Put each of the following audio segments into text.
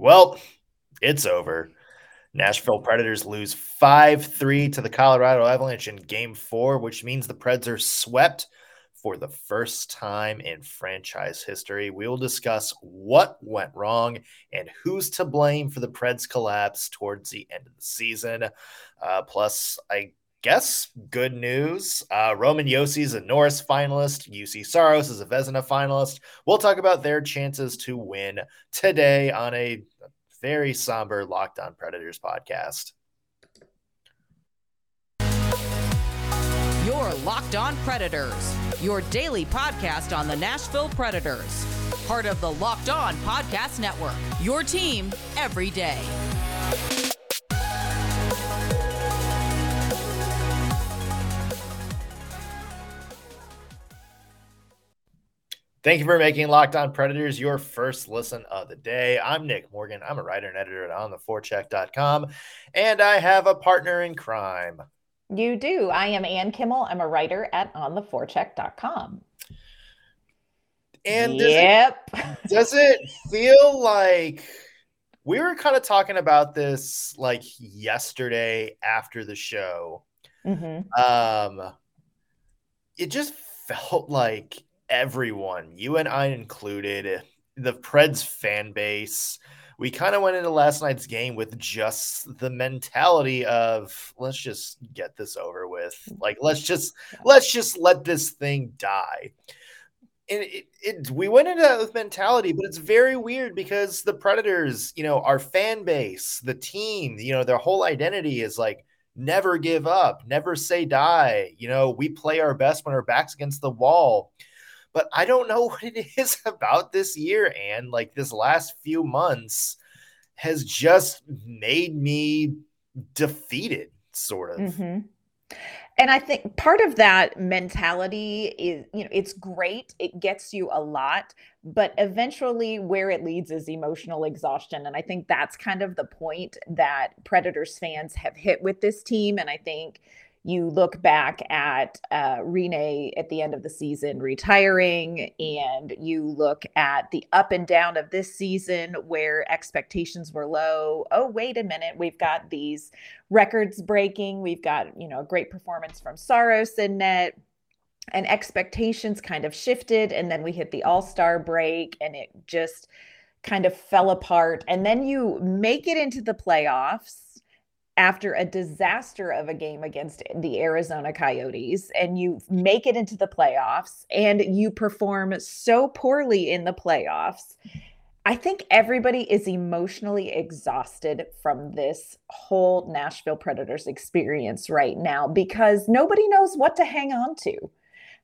Well, it's over. Nashville Predators lose 5 3 to the Colorado Avalanche in game four, which means the Preds are swept for the first time in franchise history. We will discuss what went wrong and who's to blame for the Preds collapse towards the end of the season. Uh, plus, I guess good news. Uh, Roman Josi is a Norris finalist. Juuse Saros is a Vezina finalist. We'll talk about their chances to win today on a very somber Locked On Predators podcast. Your Locked On Predators, your daily podcast on the Nashville Predators. Part of the Locked On Podcast Network, your team every day. Thank you for making Locked On Predators your first listen of the day. I'm Nick Morgan. I'm a writer and editor at ontheforecheck.com, and I have a partner in crime. You do. I am Ann Kimmel. I'm a writer at ontheforecheck.com. And does yep. It, does it feel like we were kind of talking about this like yesterday after the show? Mm-hmm. Um, it just felt like everyone, you and I included, the Preds fan base. We kind of went into last night's game with just the mentality of let's just get this over with. Like let's just let's just let this thing die. And it, it, we went into that with mentality, but it's very weird because the Predators, you know, our fan base, the team, you know, their whole identity is like never give up, never say die. You know, we play our best when our backs against the wall but I don't know what it is about this year and like this last few months has just made me defeated, sort of. Mm-hmm. And I think part of that mentality is, you know, it's great. It gets you a lot, but eventually where it leads is emotional exhaustion. And I think that's kind of the point that Predators fans have hit with this team. And I think you look back at uh, Rinne at the end of the season retiring, and you look at the up and down of this season where expectations were low. Oh, wait a minute, we've got these records breaking. We've got you know a great performance from Saros in net, and expectations kind of shifted, and then we hit the All Star break, and it just kind of fell apart. And then you make it into the playoffs after a disaster of a game against the Arizona Coyotes and you make it into the playoffs and you perform so poorly in the playoffs. I think everybody is emotionally exhausted from this whole Nashville Predators experience right now because nobody knows what to hang on to.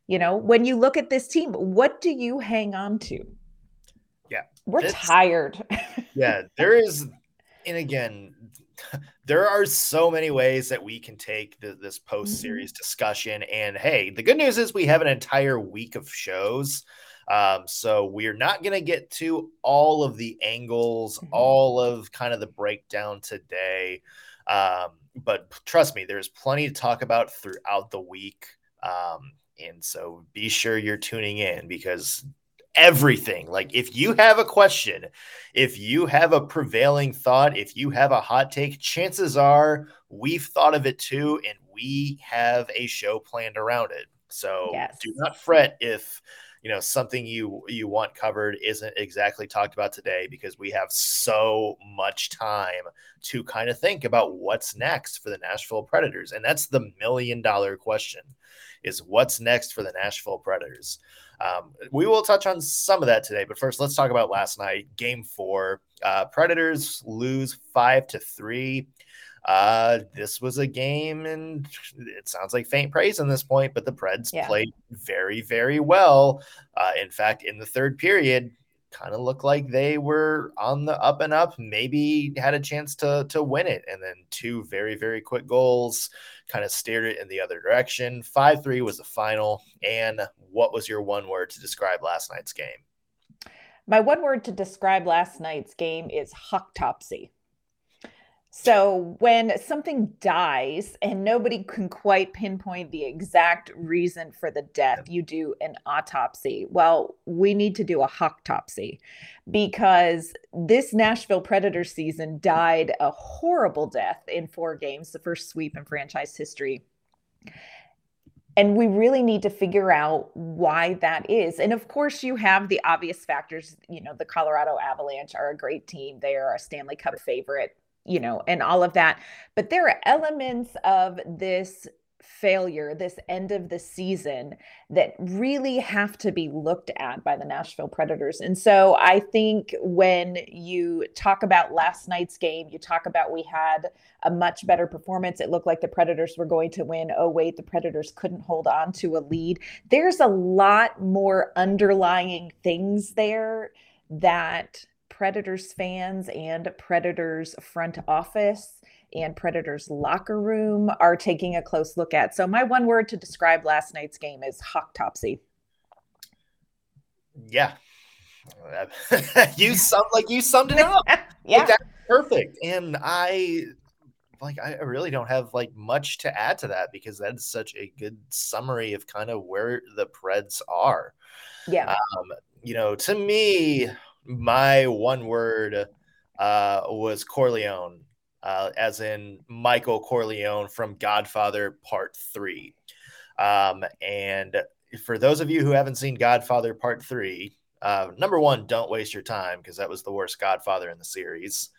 You know, when you look at this team, what do you hang on to? Yeah. We're tired. yeah, there is and again, there are so many ways that we can take the, this post series mm-hmm. discussion. And hey, the good news is we have an entire week of shows. Um, so we're not going to get to all of the angles, mm-hmm. all of kind of the breakdown today. Um, but trust me, there's plenty to talk about throughout the week. Um, and so be sure you're tuning in because everything. Like if you have a question, if you have a prevailing thought, if you have a hot take, chances are we've thought of it too, and we have a show planned around it. So yes. do not fret if you know something you you want covered isn't exactly talked about today because we have so much time to kind of think about what's next for the Nashville Predators and that's the million dollar question is what's next for the Nashville Predators um, we will touch on some of that today, but first, let's talk about last night, Game Four. Uh, Predators lose five to three. Uh, this was a game, and it sounds like faint praise on this point, but the Preds yeah. played very, very well. Uh, in fact, in the third period, kind of looked like they were on the up and up, maybe had a chance to to win it. And then two very, very quick goals kind of steered it in the other direction. 5 3 was the final. And what was your one word to describe last night's game? My one word to describe last night's game is huck topsy. So when something dies and nobody can quite pinpoint the exact reason for the death, you do an autopsy. Well, we need to do a autopsy because this Nashville Predator season died a horrible death in four games, the first sweep in franchise history. And we really need to figure out why that is. And of course, you have the obvious factors. You know, the Colorado Avalanche are a great team. They are a Stanley Cup favorite you know, and all of that. But there are elements of this failure, this end of the season, that really have to be looked at by the Nashville Predators. And so I think when you talk about last night's game, you talk about we had a much better performance. It looked like the Predators were going to win. Oh, wait, the Predators couldn't hold on to a lead. There's a lot more underlying things there that Predators fans and Predators front office and Predators locker room are taking a close look at. So my one word to describe last night's game is hawktopsy. Yeah. you summed like you summed it up. yeah. Like, that's perfect. And I like I really don't have like much to add to that because that's such a good summary of kind of where the Preds are. Yeah. Um, you know, to me, my one word uh, was Corleone, uh, as in Michael Corleone from Godfather Part Three. Um, and for those of you who haven't seen Godfather Part Three, uh, number one, don't waste your time because that was the worst Godfather in the series.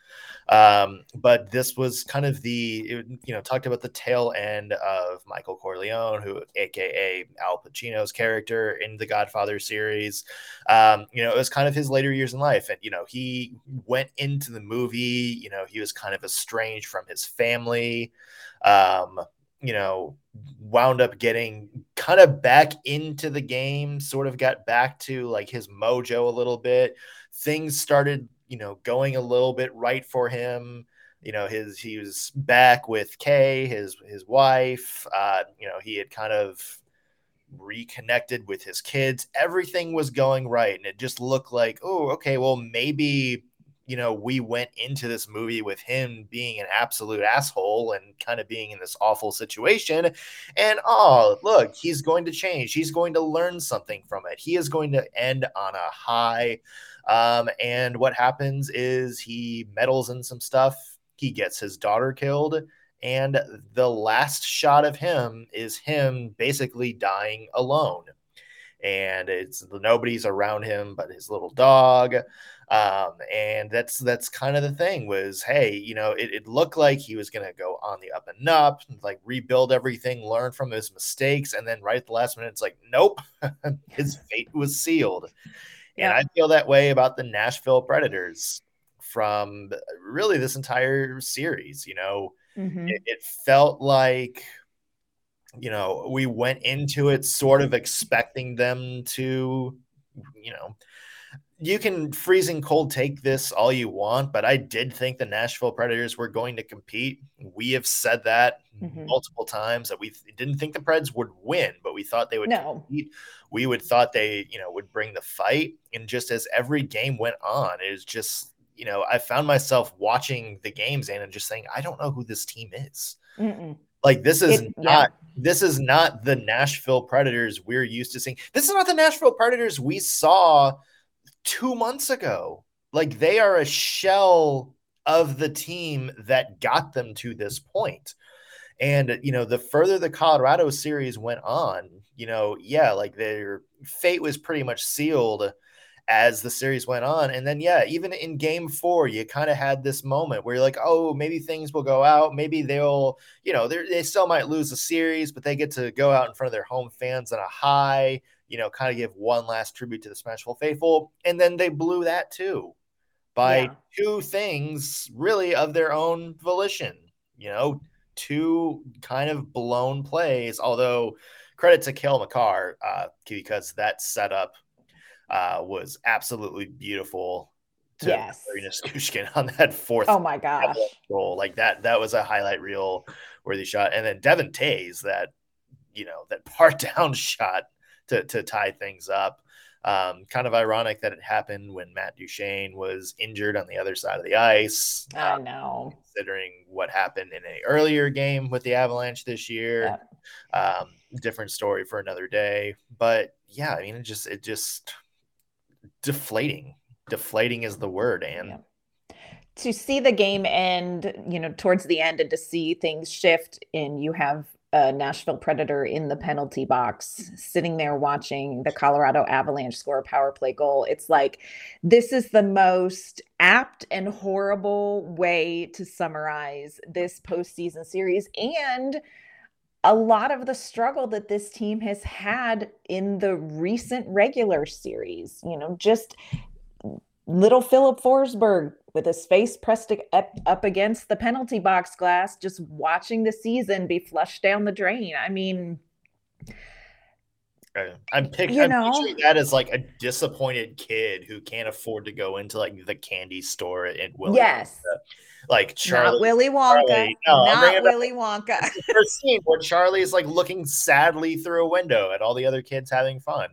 Um, but this was kind of the, it, you know, talked about the tail end of Michael Corleone, who, AKA Al Pacino's character in the Godfather series. Um, you know, it was kind of his later years in life. And, you know, he went into the movie, you know, he was kind of estranged from his family. Um, you know, wound up getting kind of back into the game, sort of got back to like his mojo a little bit. Things started, you know, going a little bit right for him. You know, his he was back with Kay, his his wife. Uh, you know, he had kind of reconnected with his kids. Everything was going right, and it just looked like, oh, okay, well, maybe you know, we went into this movie with him being an absolute asshole and kind of being in this awful situation. And oh, look, he's going to change. He's going to learn something from it. He is going to end on a high. Um, and what happens is he meddles in some stuff. He gets his daughter killed. And the last shot of him is him basically dying alone. And it's nobody's around him but his little dog. Um, and that's that's kind of the thing was, hey, you know, it, it looked like he was gonna go on the up and up, like rebuild everything, learn from his mistakes, and then right at the last minute, it's like, nope, his fate was sealed. Yeah. And I feel that way about the Nashville Predators from really this entire series. You know, mm-hmm. it, it felt like you know, we went into it sort of expecting them to, you know, you can freezing cold take this all you want, but I did think the Nashville Predators were going to compete. We have said that mm-hmm. multiple times that we didn't think the Preds would win, but we thought they would no. compete. We would thought they, you know, would bring the fight. And just as every game went on, it was just, you know, I found myself watching the games and just saying, I don't know who this team is. Mm-mm. Like this is it, not yeah. this is not the Nashville Predators we're used to seeing. This is not the Nashville Predators we saw two months ago. Like they are a shell of the team that got them to this point. And, you know, the further the Colorado series went on, you know, yeah, like their fate was pretty much sealed as the series went on. And then, yeah, even in game four, you kind of had this moment where you're like, oh, maybe things will go out. Maybe they'll, you know, they still might lose the series, but they get to go out in front of their home fans on a high you know, kind of give one last tribute to the Smashville faithful. And then they blew that too by yeah. two things really of their own volition, you know, two kind of blown plays. Although credit to Cale Makar uh, because that setup uh, was absolutely beautiful. To yes, Nichushkin on that fourth. Oh my gosh, goal like that. That was a highlight reel worthy shot. And then Devon Toews that you know that part down shot to to tie things up. Um, kind of ironic that it happened when Matt Duchene was injured on the other side of the ice. I um, know. Considering what happened in an earlier game with the Avalanche this year. Yeah. Um, different story for another day. But yeah, I mean, it just, it just deflating. Deflating is the word. And yeah to see the game end, you know, towards the end and to see things shift and you have a Nashville Predator in the penalty box mm-hmm. sitting there watching the Colorado Avalanche score a power play goal. It's like this is the most apt and horrible way to summarize this postseason series and a lot of the struggle that this team has had in the recent regular series. You know, just little Filip Forsberg with his face pressed up, against the penalty box glass, just watching the season be flushed down the drain. I mean, I'm, pic- you know, I'm picturing that as like a disappointed kid who can't afford to go into like the candy store in Willy yes. Wonka. Like Charlie, not Willy Wonka, Charlie, no, not Willy Wonka. first scene where Charlie is like looking sadly through a window at all the other kids having fun.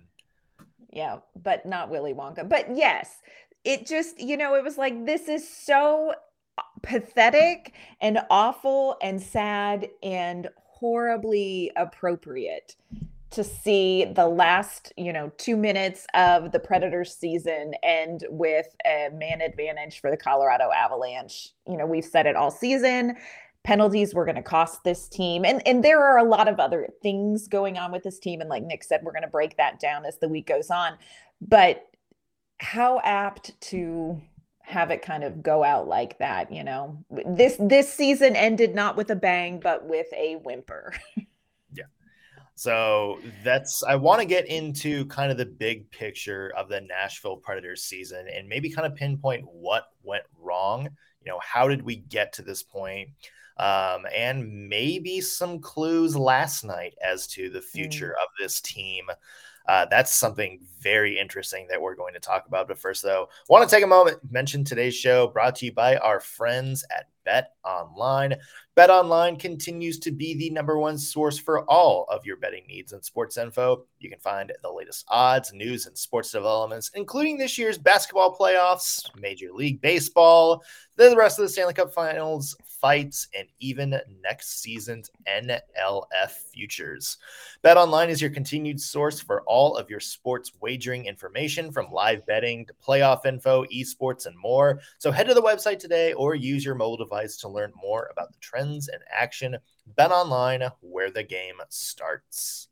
Yeah, but not Willy Wonka. But yes, it just, you know, it was like, this is so pathetic and awful and sad and horribly appropriate to see the last, you know, two minutes of the Predators season end with a man advantage for the Colorado Avalanche. You know, we've said it all season. Penalties were going to cost this team. And and there are a lot of other things going on with this team. And like Nick said, we're going to break that down as the week goes on. But how apt to have it kind of go out like that you know? This this season ended not with a bang but with a whimper. Yeah. So that's i want to get into kind of the big picture of the nashville predators season and maybe kind of pinpoint what went wrong. You know how did we get to this point? Um, and maybe some clues last night as to the future mm. of this team uh, that's something very interesting that we're going to talk about. But first, though, want to take a moment mention today's show brought to you by our friends at Bet Online. Bet Online continues to be the number one source for all of your betting needs and sports info. You can find the latest odds, news, and sports developments, including this year's basketball playoffs, Major League Baseball, the rest of the Stanley Cup Finals, fights, and even next season's NFL futures. Bet Online is your continued source for all of your sports wagering information from live betting to playoff info, esports, and more. So head to the website today or use your mobile device to learn more about the trends and action. Bet Online, where the game starts.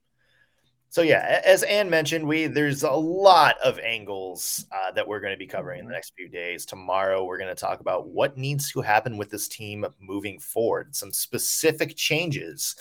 So yeah, as Ann mentioned, we there's a lot of angles uh, that we're going to be covering in the mm-hmm. next few days. Tomorrow, we're going to talk about what needs to happen with this team moving forward. Some specific changes.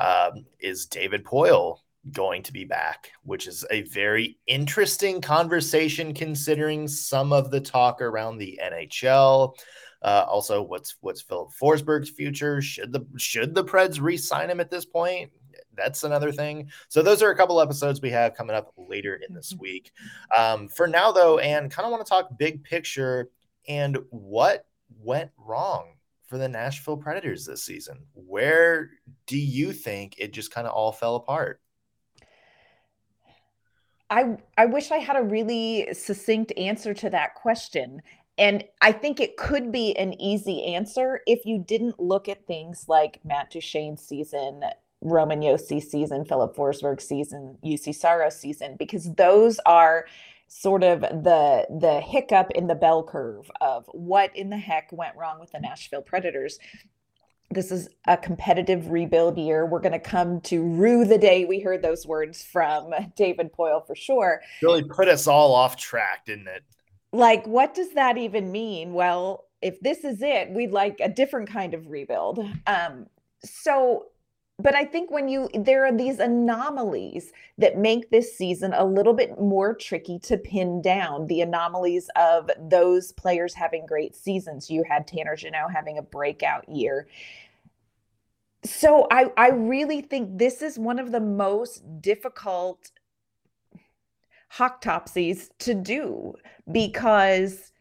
Um, is David Poile going to be back? Which is a very interesting conversation considering some of the talk around the NHL. Uh, also, what's what's Filip Forsberg's future? Should the should the Preds re-sign him at this point? that's another thing. So those are a couple episodes we have coming up later in this mm-hmm. week. Um, for now, though, and kind of want to talk big picture and what went wrong for the Nashville Predators this season. Where do you think it just kind of all fell apart? I I wish I had a really succinct answer to that question. And I think it could be an easy answer if you didn't look at things like Matt Duchene's season, Roman Josi season, Filip Forsberg season, Juuse Saros season, because those are sort of the the hiccup in the bell curve of what in the heck went wrong with the Nashville Predators. This is a competitive rebuild year. We're going to come to rue the day we heard those words from David Poile for sure. Really put us all off track, didn't it? Like, what does that even mean? Well, if this is it, we'd like a different kind of rebuild. Um, so but I think when you there are these anomalies that make this season a little bit more tricky to pin down. The anomalies of those players having great seasons. You had Tanner Jeannot having a breakout year. So I I really think this is one of the most difficult hoctopsies to do because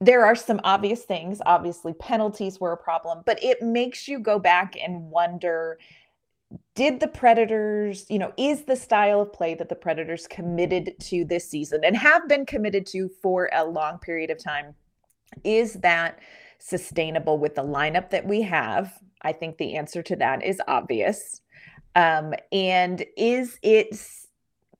there are some obvious things. Obviously, penalties were a problem, but it makes you go back and wonder did the Predators, you know, is the style of play that the Predators committed to this season and have been committed to for a long period of time, is that sustainable with the lineup that we have? I think the answer to that is obvious. Um, and is it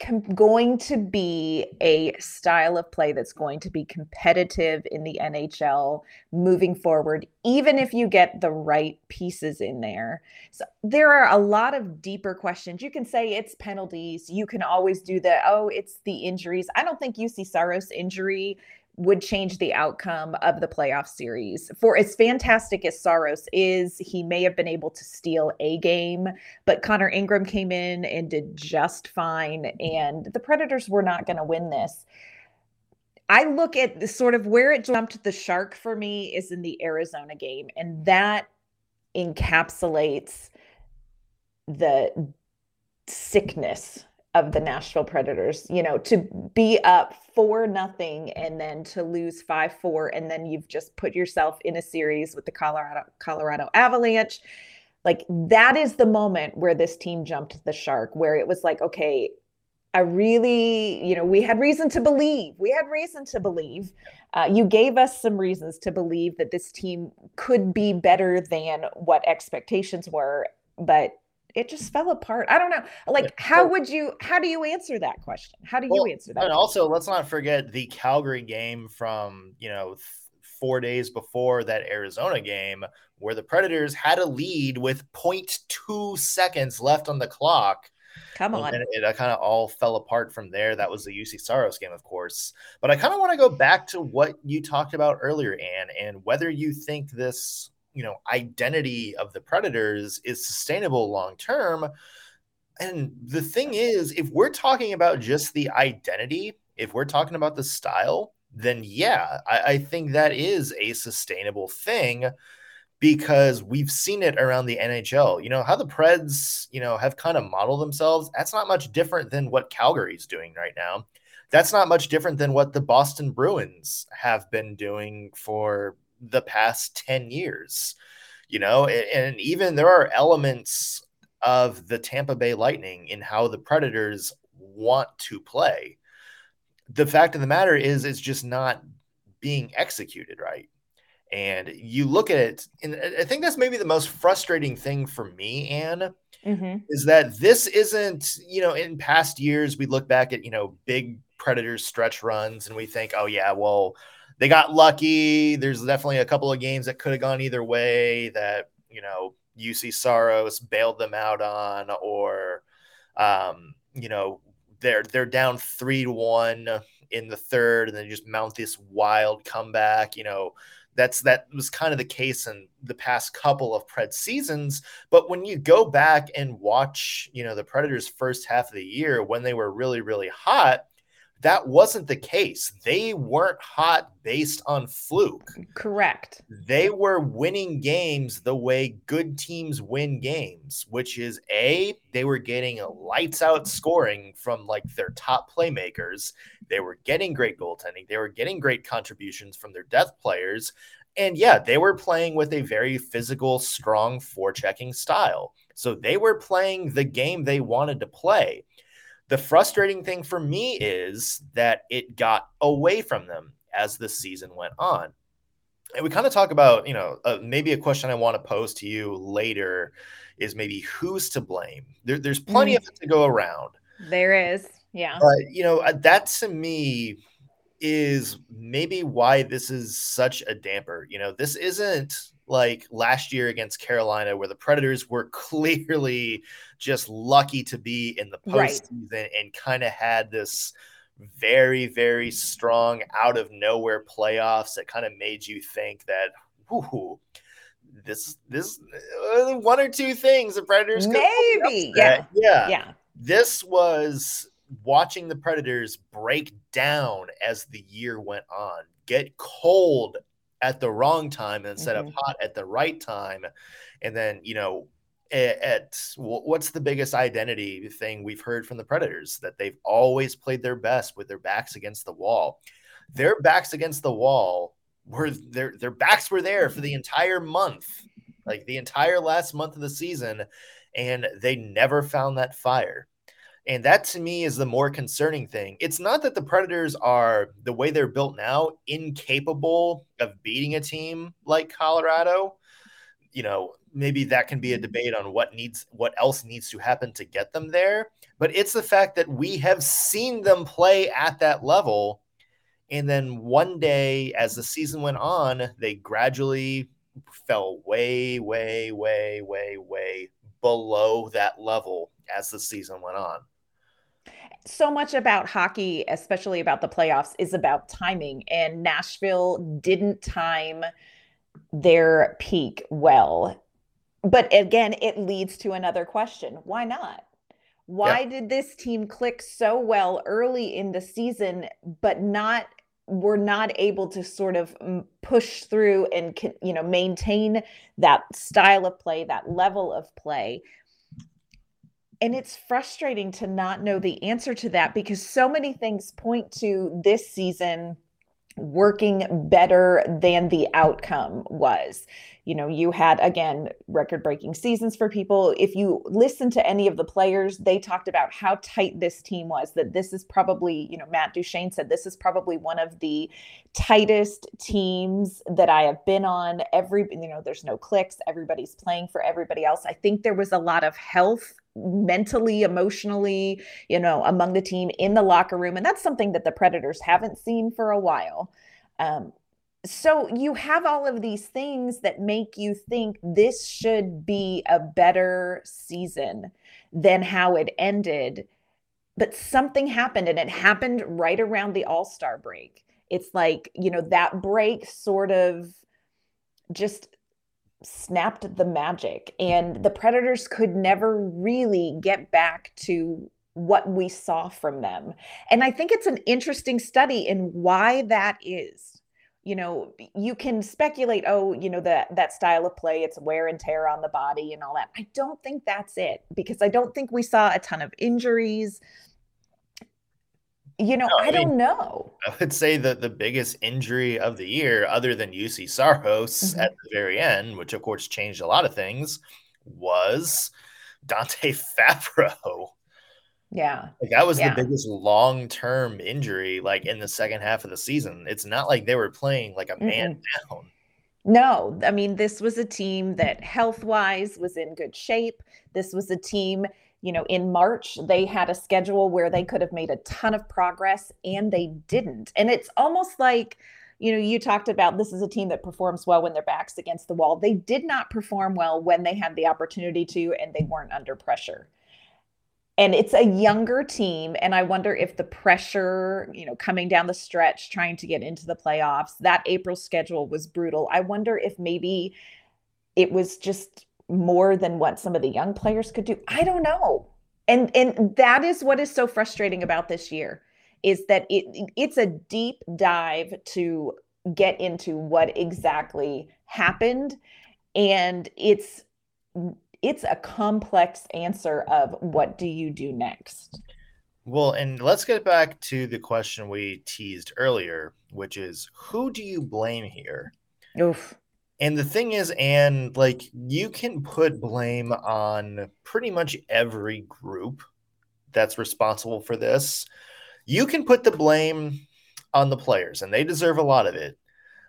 com- going to be a style of play that's going to be competitive in the NHL moving forward, even if you get the right pieces in there. So there are a lot of deeper questions. You can say it's penalties. You can always do the, oh, it's the injuries. I don't think Juuse Saros injury would change the outcome of the playoff series. For as fantastic as Saros is, he may have been able to steal a game, but Connor Ingram came in and did just fine. And the Predators were not going to win this. I look at the sort of where it jumped the shark for me is in the Arizona game, and that encapsulates the sickness of the Nashville Predators, you know, to be up four nothing and then to lose five four, and then you've just put yourself in a series with the Colorado Colorado Avalanche. Like that is the moment where this team jumped the shark, where it was like, okay, I really, you know, we had reason to believe. We had reason to believe. Uh, you gave us some reasons to believe that this team could be better than what expectations were, but it just fell apart. I don't know. Like, yeah. how would you, how do you answer that question? How do well, you answer that? And question? also, let's not forget the Calgary game from, you know, th- four days before that Arizona game, where the Predators had a lead with 0.2 seconds left on the clock. Come on. And it, uh, it kind of all fell apart from there. That was the Juuse Saros game, of course. But I kind of want to go back to what you talked about earlier, Anne, and whether you think this you know identity of the predators is sustainable long term and the thing is if we're talking about just the identity if we're talking about the style then yeah I, I think that is a sustainable thing because we've seen it around the NHL. You know, how the Preds, you know, have kind of modeled themselves. That's not much different than what Calgary's doing right now. That's not much different than what the Boston Bruins have been doing for the past 10 years you know and, even there are elements of the Tampa Bay Lightning in how the Predators want to play the fact of the matter is it's just not being executed right and you look at it and i think that's maybe the most frustrating thing for me anne mm-hmm. is that this isn't you know in past years we look back at you know big predators stretch runs and we think oh yeah well they got lucky. There's definitely a couple of games that could have gone either way that, you know, Juuse Saros bailed them out on, or, um, you know, they're they're down three to one in the third, and then just mount this wild comeback. You know, that's that was kind of the case in the past couple of Pred seasons. But when you go back and watch, you know, the Predators' first half of the year when they were really really hot, that wasn't the case. They weren't hot based on fluke. Correct. They were winning games the way good teams win games, which is A, they were getting lights out scoring from like their top playmakers. They were getting great goaltending. They were getting great contributions from their depth players. And yeah, they were playing with a very physical, strong forechecking style. So they were playing the game they wanted to play. The frustrating thing for me is that it got away from them as the season went on. And we kind of talk about, you know, uh, maybe a question I want to pose to you later is maybe who's to blame. There, there's plenty mm. of it to go around. There is, yeah. But you know, uh, that to me is maybe why this is such a damper. You know, this isn't like last year against Carolina, where the Predators were clearly just lucky to be in the postseason right. and kind of had this very, very strong out of nowhere playoffs that kind of made you think that, whoo, this, this, uh, one or two things the Predators maybe, yeah, yeah, yeah. This was watching the Predators break down as the year went on, get cold at the wrong time instead mm-hmm. of hot at the right time. And then, you know, at, at, what's the biggest identity thing we've heard from the Predators that they've always played their best with their backs against the wall. Their backs against the wall were their their backs were there for the entire month, like the entire last month of the season. and they never found that fire. And that to me is the more concerning thing. It's not that the Predators are the way they're built now incapable of beating a team like Colorado. You know, maybe that can be a mm-hmm. debate on what needs what else needs to happen to get them there, but it's the fact that we have seen them play at that level and then one day as the season went on, they gradually fell way way way way way below that level as the season went on so much about hockey, especially about the playoffs, is about timing. And Nashville didn't time their peak well. But again, it leads to another question why not? Why yeah. did this team click so well early in the season, but not were not able to sort of mm, push through and you know maintain that style of play that level of play and it's frustrating to not know the answer to that because so many things point to this season working better than the outcome was. You know, you had again record breaking seasons for people. If you listen to any of the players, they talked about how tight this team was, that this is probably, you know, Matt Duchene said this is probably one of the tightest teams that I have been on. Every, you know, there's no clicks, everybody's playing for everybody else. I think there was a lot of health mentally, emotionally, you know, among the team in the locker room. And that's something that the Predators haven't seen for a while. Um, so you have all of these things that make you think this should be a better season than how it ended. But something happened, and it happened right around the All Star break. It's like, you know, that break sort of just snapped the magic and the predators could never really get back to what we saw from them. And i think it's an interesting study in why that is. You know you can speculate oh you know that that style of play it's wear and tear on the body and all that. I don't think that's it because i don't think we saw a ton of injuries you know, no, I, I mean, don't know. I would say that the biggest injury of the year, other than Juuse Saros mm-hmm. at the very end, which of course changed a lot of things, was Dante Fabbro. Yeah. Like that was yeah. the biggest long term injury, like in the second half of the season. It's not like they were playing like a man mm down. No, I mean, this was a team that health wise was in good shape. This was a team you know, in March, they had a schedule where they could have made a ton of progress and they didn't. And it's almost like, you know, you talked about this is a team that performs well when their back's against the wall. They did not perform well when they had the opportunity to, and they weren't under pressure. And it's a younger team. And I wonder if the pressure, you know, coming down the stretch, trying to get into the playoffs, that April schedule was brutal. I wonder if maybe it was just more than what some of the young players could do. I don't know. And and that is what is so frustrating about this year is that it it's a deep dive to get into what exactly happened and it's it's a complex answer of what do you do next. Well, and let's get back to the question we teased earlier, which is who do you blame here? Oof. And the thing is, and like you can put blame on pretty much every group that's responsible for this. You can put the blame on the players, and they deserve a lot of it.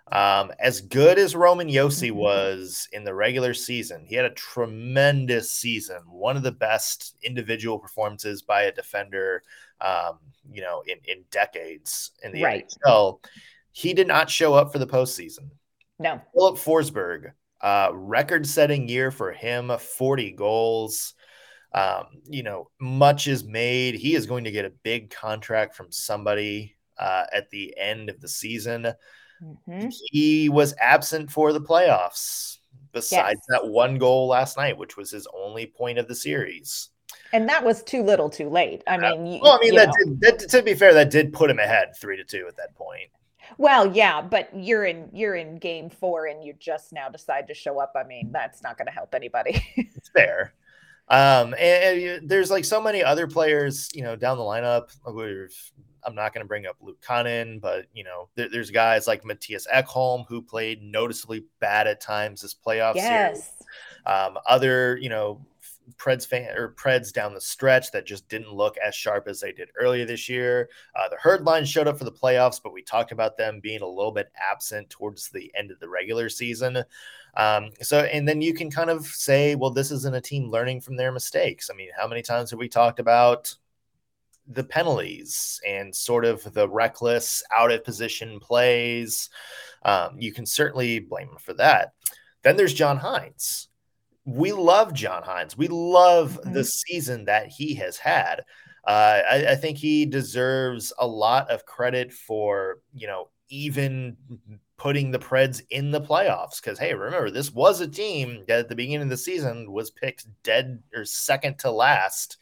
Um, as good as Roman Josi mm-hmm. was in the regular season, he had a tremendous season, one of the best individual performances by a defender, um, you know, in, in decades in the right. NHL. He did not show up for the postseason. No. Filip Forsberg, uh, record setting year for him, 40 goals. Um, you know, much is made. He is going to get a big contract from somebody uh, at the end of the season. Mm-hmm. He was absent for the playoffs, besides yes. that one goal last night, which was his only point of the series. And that was too little, too late. I mean, uh, well, I mean, that did, that, to be fair, that did put him ahead three to two at that point. Well, yeah, but you're in you're in game four and you just now decide to show up. I mean, that's not going to help anybody. it's fair. Um, and, and, there's like so many other players, you know, down the lineup. I'm not going to bring up Luke Kunin, but you know, there, there's guys like Mattias Ekholm who played noticeably bad at times this playoff yes. series. Um, other, you know, Preds fan or Preds down the stretch that just didn't look as sharp as they did earlier this year. Uh, the herd line showed up for the playoffs, but we talked about them being a little bit absent towards the end of the regular season. Um, so, and then you can kind of say, well, this isn't a team learning from their mistakes. I mean, how many times have we talked about the penalties and sort of the reckless out of position plays? Um, you can certainly blame them for that. Then there's John Hynes. We love John Hynes. We love mm-hmm. the season that he has had. Uh, I, I, think he deserves a lot of credit for you know even putting the Preds in the playoffs. Because, hey, remember, this was a team that at the beginning of the season was picked dead or second to last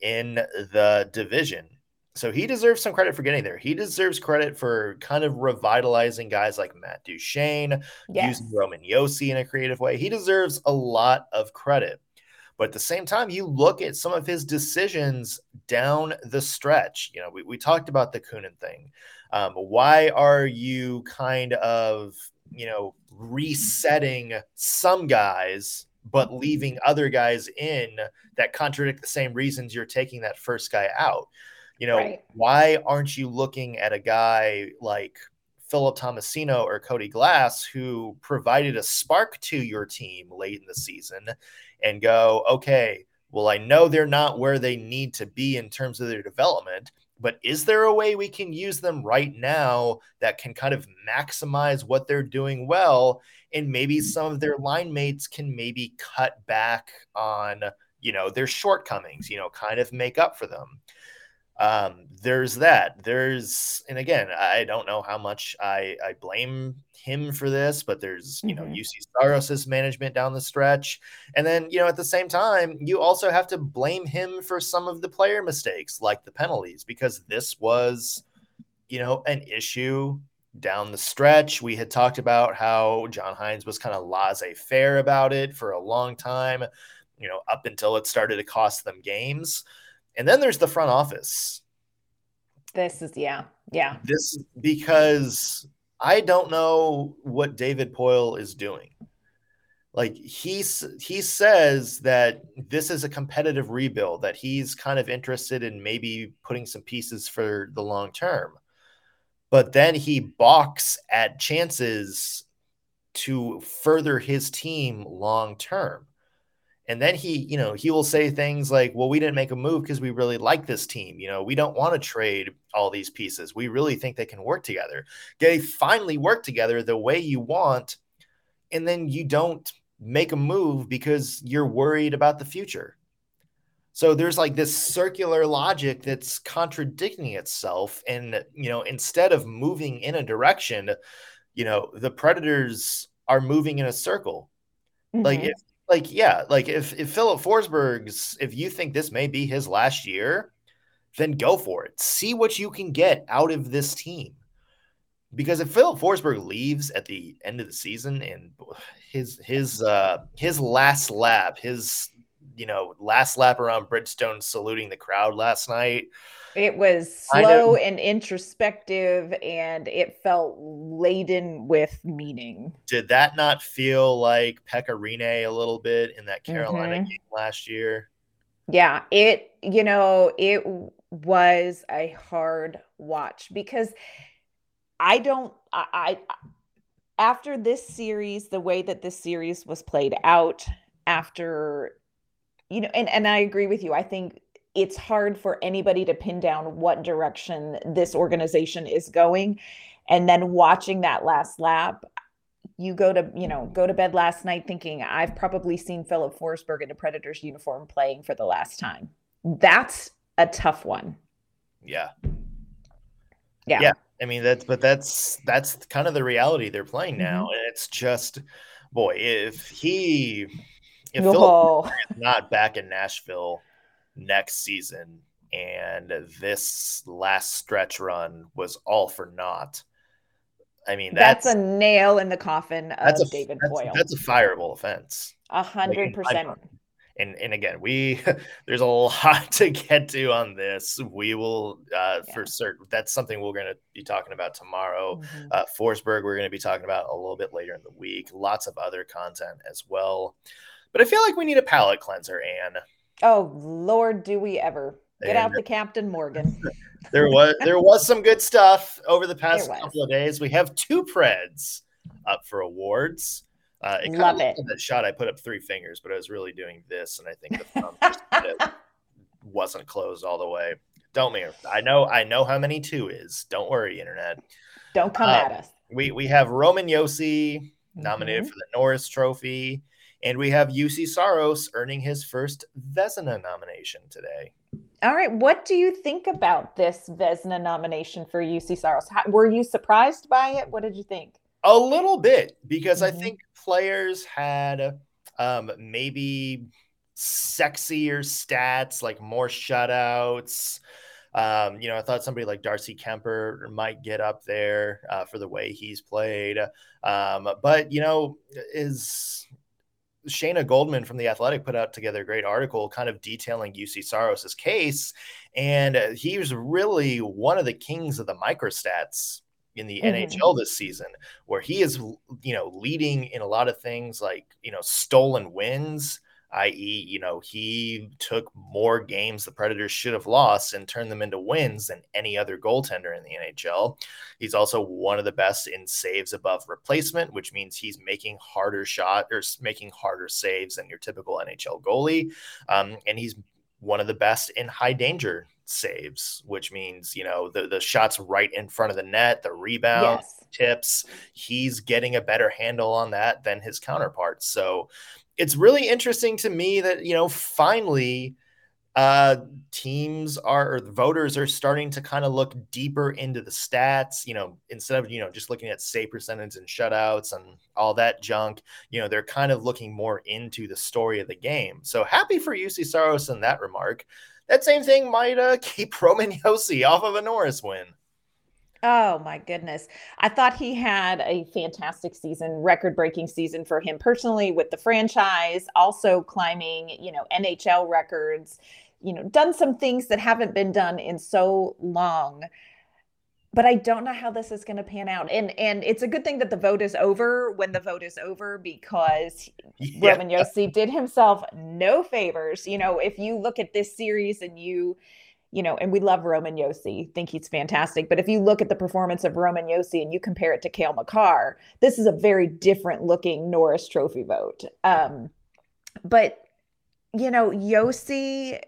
in the division. So he deserves some credit for getting there. He deserves credit for kind of revitalizing guys like Matt Duchene, yes. using Roman Josi in a creative way. He deserves a lot of credit. But at the same time, you look at some of his decisions down the stretch. You know, we, we talked about the Kunin thing. Um, why are you kind of, you know, resetting some guys but leaving other guys in that contradict the same reasons you're taking that first guy out? You know, right. why aren't you looking at a guy like Philip Tomasino or Cody Glass who provided a spark to your team late in the season and go, okay, well, I know they're not where they need to be in terms of their development, but is there a way we can use them right now that can kind of maximize what they're doing well and maybe some of their line mates can maybe cut back on you know their shortcomings you know kind of make up for them um, there's that. There's, and again, I don't know how much I, I blame him for this, but there's, you mm-hmm. know, Juuse Saros's management down the stretch. And then, you know, at the same time, you also have to blame him for some of the player mistakes, like the penalties, because this was, you know, an issue down the stretch. We had talked about how John Hynes was kind of laissez faire about it for a long time, you know, up until it started to cost them games. And then there's the front office. This is yeah, yeah. This because I don't know what David Poile is doing. Like he's he says that this is a competitive rebuild that he's kind of interested in maybe putting some pieces for the long term. But then he balks at chances to further his team long term. And then he, you know, he will say things like, well, we didn't make a move because we really like this team. You know, we don't want to trade all these pieces. We really think they can work together. They finally work together the way you want. And then you don't make a move because you're worried about the future. So there's like this circular logic that's contradicting itself. And, you know, instead of moving in a direction, you know, the predators are moving in a circle. Mm-hmm. Like if like yeah, like if if Filip Forsberg's if you think this may be his last year, then go for it. See what you can get out of this team. Because if Filip Forsberg leaves at the end of the season and his his uh his last lap, his you know, last lap around Bridgestone saluting the crowd last night, it was slow and introspective, and it felt laden with meaning. Did that not feel like Pekka Rinne a little bit in that Carolina mm-hmm. game last year? Yeah, it, you know, it was a hard watch because I don't, I, I after this series, the way that this series was played out, after, you know, and, and I agree with you. I think it's hard for anybody to pin down what direction this organization is going. And then watching that last lap you go to you know go to bed last night thinking i've probably seen filip forsberg in a predators uniform playing for the last time. That's a tough one. Yeah. Yeah. Yeah. I mean that's but that's that's kind of the reality they're playing now. Mm-hmm. and it's just boy if he if. Filip is not back in nashville next season. And this last stretch run was all for naught. I mean, that's, that's a nail in the coffin of a, David that's, Poile. That's a fireable offense. A hundred percent. And and again, we there's a lot to get to on this. We will uh, yeah. for certain. That's something we're going to be talking about tomorrow. Mm-hmm. Uh, Forsberg, we're going to be talking about a little bit later in the week. Lots of other content as well. But I feel like we need a palate cleanser, Anne. Oh Lord, do we ever? Get and out the Captain Morgan. there was there was some good stuff over the past couple of days. We have two Preds up for awards. Uh, it Love it. That shot, I put up three fingers, but I was really doing this, and I think the thumb wasn't closed all the way. Don't me. I know. I know how many two is. Don't worry, internet. Don't come uh, at us. We we have Roman Josi nominated mm-hmm. for the Norris Trophy, and we have Juuse Saros earning his first Vezina nomination today. All right, what do you think about this Vezina nomination for Juuse Saros? How, were you surprised by it? What did you think? A little bit because mm-hmm. I think players had um, maybe sexier stats, like more shutouts. Um, you know, I thought somebody like Darcy Kuemper might get up there uh, for the way he's played. Um, but you know, is Shayna Goldman from the Athletic put out together a great article, kind of detailing Juuse Saros's case, and he was really one of the kings of the microstats in the mm-hmm. NHL this season, where he is, you know, leading in a lot of things like, you know, stolen wins, i.e., you know, he took more games the Predators should have lost and turned them into wins than any other goaltender in the NHL. He's also one of the best in saves above replacement, which means he's making harder shot or making harder saves than your typical NHL goalie. Um, and he's one of the best in high danger saves, which means, you know, the, the shots right in front of the net, the rebound, yes. tips. He's getting a better handle on that than his counterparts. So it's really interesting to me that, you know, finally uh teams are or voters are starting to kind of look deeper into the stats you know instead of you know just looking at save percentage and shutouts and all that junk you know they're kind of looking more into the story of the game so happy for Juuse Saros in that remark that same thing might uh, keep Roman Josi off of a Norris win. Oh my goodness. I thought he had a fantastic season, record breaking season for him personally with the franchise, also climbing, you know, NHL records, you know, done some things that haven't been done in so long but I don't know how this is going to pan out. And and it's a good thing that the vote is over when the vote is over because yeah. Roman Josi did himself no favors. You know, if you look at this series and you you know, and we love Roman Josi, think he's fantastic. But if you look at the performance of Roman Josi and you compare it to Cale Makar, this is a very different looking Norris Trophy vote. Um, but you know, Josi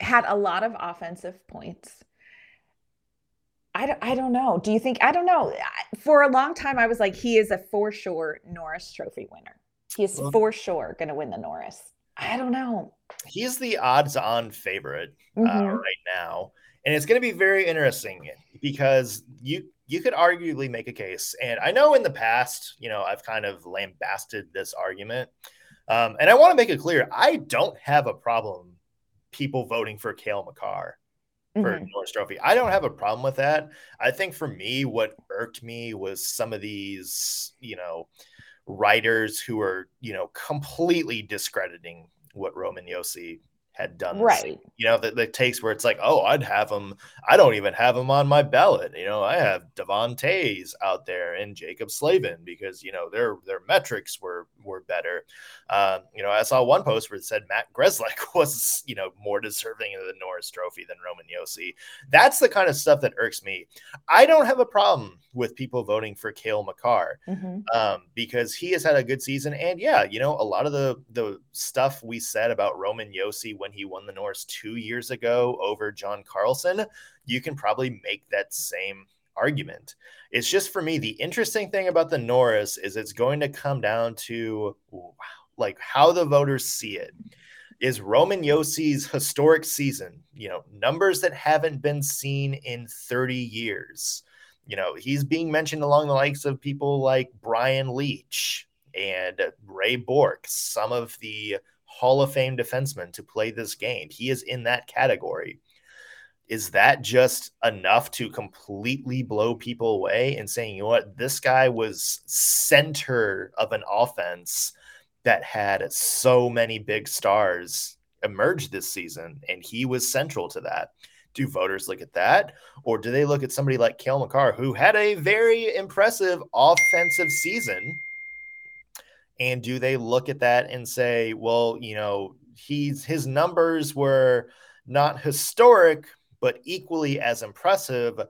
had a lot of offensive points I don't, I don't know. Do you think? I don't know. For a long time, I was like, he is a for sure Norris Trophy winner. He is well, for sure going to win the Norris. I don't know. He's the odds-on favorite uh, mm-hmm. uh, right now, and it's going to be very interesting because you you could arguably make a case. And I know in the past, you know, I've kind of lambasted this argument, um, and I want to make it clear: I don't have a problem people voting for Cale Makar for mm-hmm. Norris Trophy. I don't have a problem with that. I think for me, what irked me was some of these, you know, writers who are, you know, completely discrediting what Roman Josi had done. Right. You know, the, the takes where it's like, oh, I'd have him. I don't even have him on my ballot. You know, I have Devon Toews out there and Jaccob Slavin because you know their their metrics were were better. Um, you know, I saw one post where it said Matt Grzelcyk was you know more deserving of the Norris Trophy than Roman Josi. That's the kind of stuff that irks me. I don't have a problem with people voting for Cale Makar mm-hmm. um, because he has had a good season. And yeah, you know, a lot of the the stuff we said about Roman Josi when he won the Norris two years ago over John Carlson, you can probably make that same argument. It's just for me, the interesting thing about the Norris is it's going to come down to like how the voters see it. Is Roman Josi's historic season, you know, numbers that haven't been seen in 30 years. You know, he's being mentioned along the likes of people like Brian Leetch and Ray Bourque, some of the Hall of Fame defensemen to play this game. He is in that category. Is that just enough to completely blow people away and saying, you know what, this guy was center of an offense that had so many big stars emerge this season, and he was central to that? Do voters look at that? Or do they look at somebody like Cale Makar, who had a very impressive offensive season? And do they look at that and say, well, you know, he's his numbers were not historic, but equally as impressive.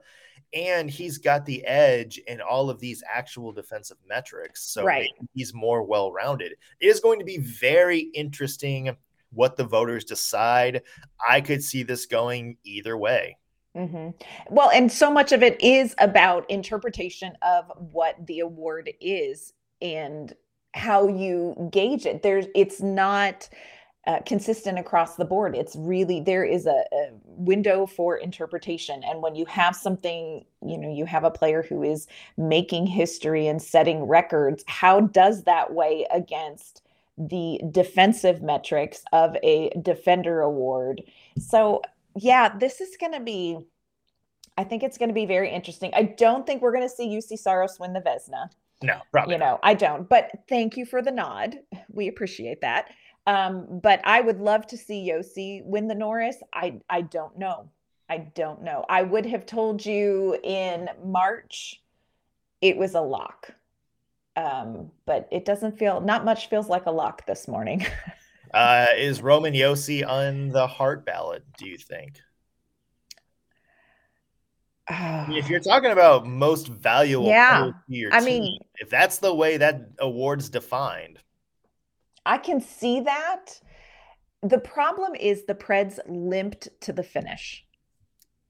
And he's got the edge in all of these actual defensive metrics. So right. he's more well rounded. It is going to be very interesting what the voters decide. I could see this going either way. Mm-hmm. Well, and so much of it is about interpretation of what the award is and how you gauge it. There's, it's not uh, consistent across the board. It's really there is a, a, window for interpretation, and when you have something, you know, you have a player who is making history and setting records. How does that weigh against the defensive metrics of a defender award? So, yeah, this is going to be. I think it's going to be very interesting. I don't think we're going to see Juuse Saros win the Vezina. No, probably. You know, not. I don't. But thank you for the nod. We appreciate that. Um, but I would love to see Josi win the Norris. I I don't know. I don't know. I would have told you in March it was a lock. Um, but it doesn't feel not much feels like a lock this morning. uh, is Roman Josi on the Hart ballot, do you think? If you're talking about most valuable yeah, I team, mean, if that's the way that award's defined, I can see that. The problem is the Preds limped to the finish.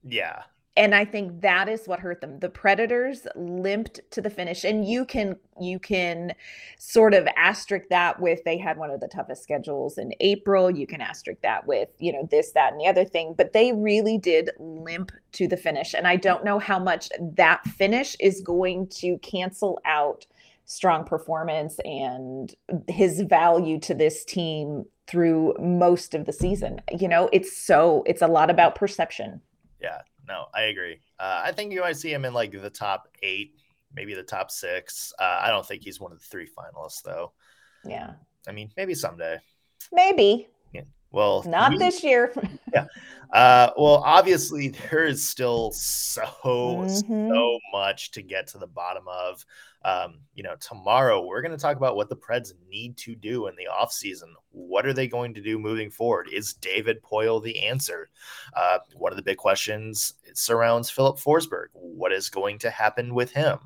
Yeah. And I think that is what hurt them. The Predators limped to the finish. And you can you can sort of asterisk that with they had one of the toughest schedules in April. You can asterisk that with, you know, this, that, and the other thing. But they really did limp to the finish. And I don't know how much that finish is going to cancel out strong performance and his value to this team through most of the season. You know, it's so it's a lot about perception. Yeah, no, I agree. Uh, I think you might see him in like the top eight, maybe the top six. Uh, I don't think he's one of the three finalists, though. Yeah. I mean, maybe someday. Maybe. Yeah. Well, not we, this year. yeah. Uh, well, obviously, there is still so mm-hmm. so much to get to the bottom of. Um, you know, tomorrow we're going to talk about what the Preds need to do in the offseason. What are they going to do moving forward? Is David Poile the answer? Uh, one of the big questions surrounds Filip Forsberg. What is going to happen with him?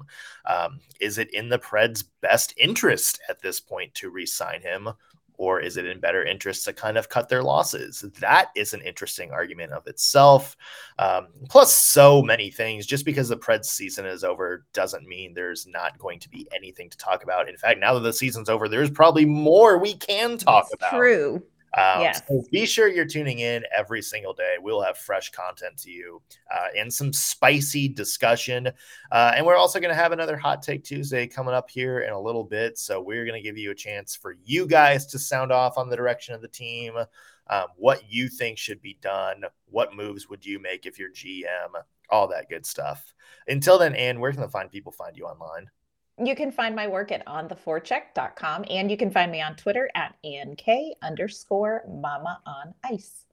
Um, is it in the Preds' best interest at this point to re sign him? Or is it in better interest to kind of cut their losses? That is an interesting argument of itself. Um, plus, so many things. Just because the Preds season is over doesn't mean there's not going to be anything to talk about. In fact, now that the season's over, there's probably more we can talk That's about. True. Um, yes. So be sure you're tuning in every single day. We'll have fresh content to you uh, and some spicy discussion. Uh, and we're also going to have another Hot Take Tuesday coming up here in a little bit. So we're going to give you a chance for you guys to sound off on the direction of the team, um, what you think should be done, what moves would you make if you're GM, all that good stuff. Until then, Ann, where can the fine people find you online? You can find my work at ontheforecheck.com and you can find me on Twitter at ANK underscore mama on ice.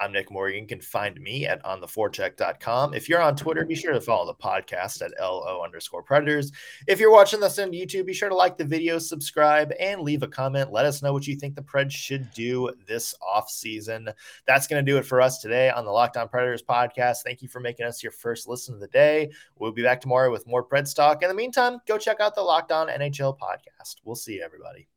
I'm Nick Morgan. You can find me at ontheforecheck.com. If you're on Twitter, be sure to follow the podcast at LO underscore predators. If you're watching this on YouTube, be sure to like the video, subscribe, and leave a comment. Let us know what you think the Preds should do this off season. That's going to do it for us today on the Lockdown Predators podcast. Thank you for making us your first listen of the day. We'll be back tomorrow with more Preds talk. In the meantime, go check out the Lockdown NHL podcast. We'll see you, everybody.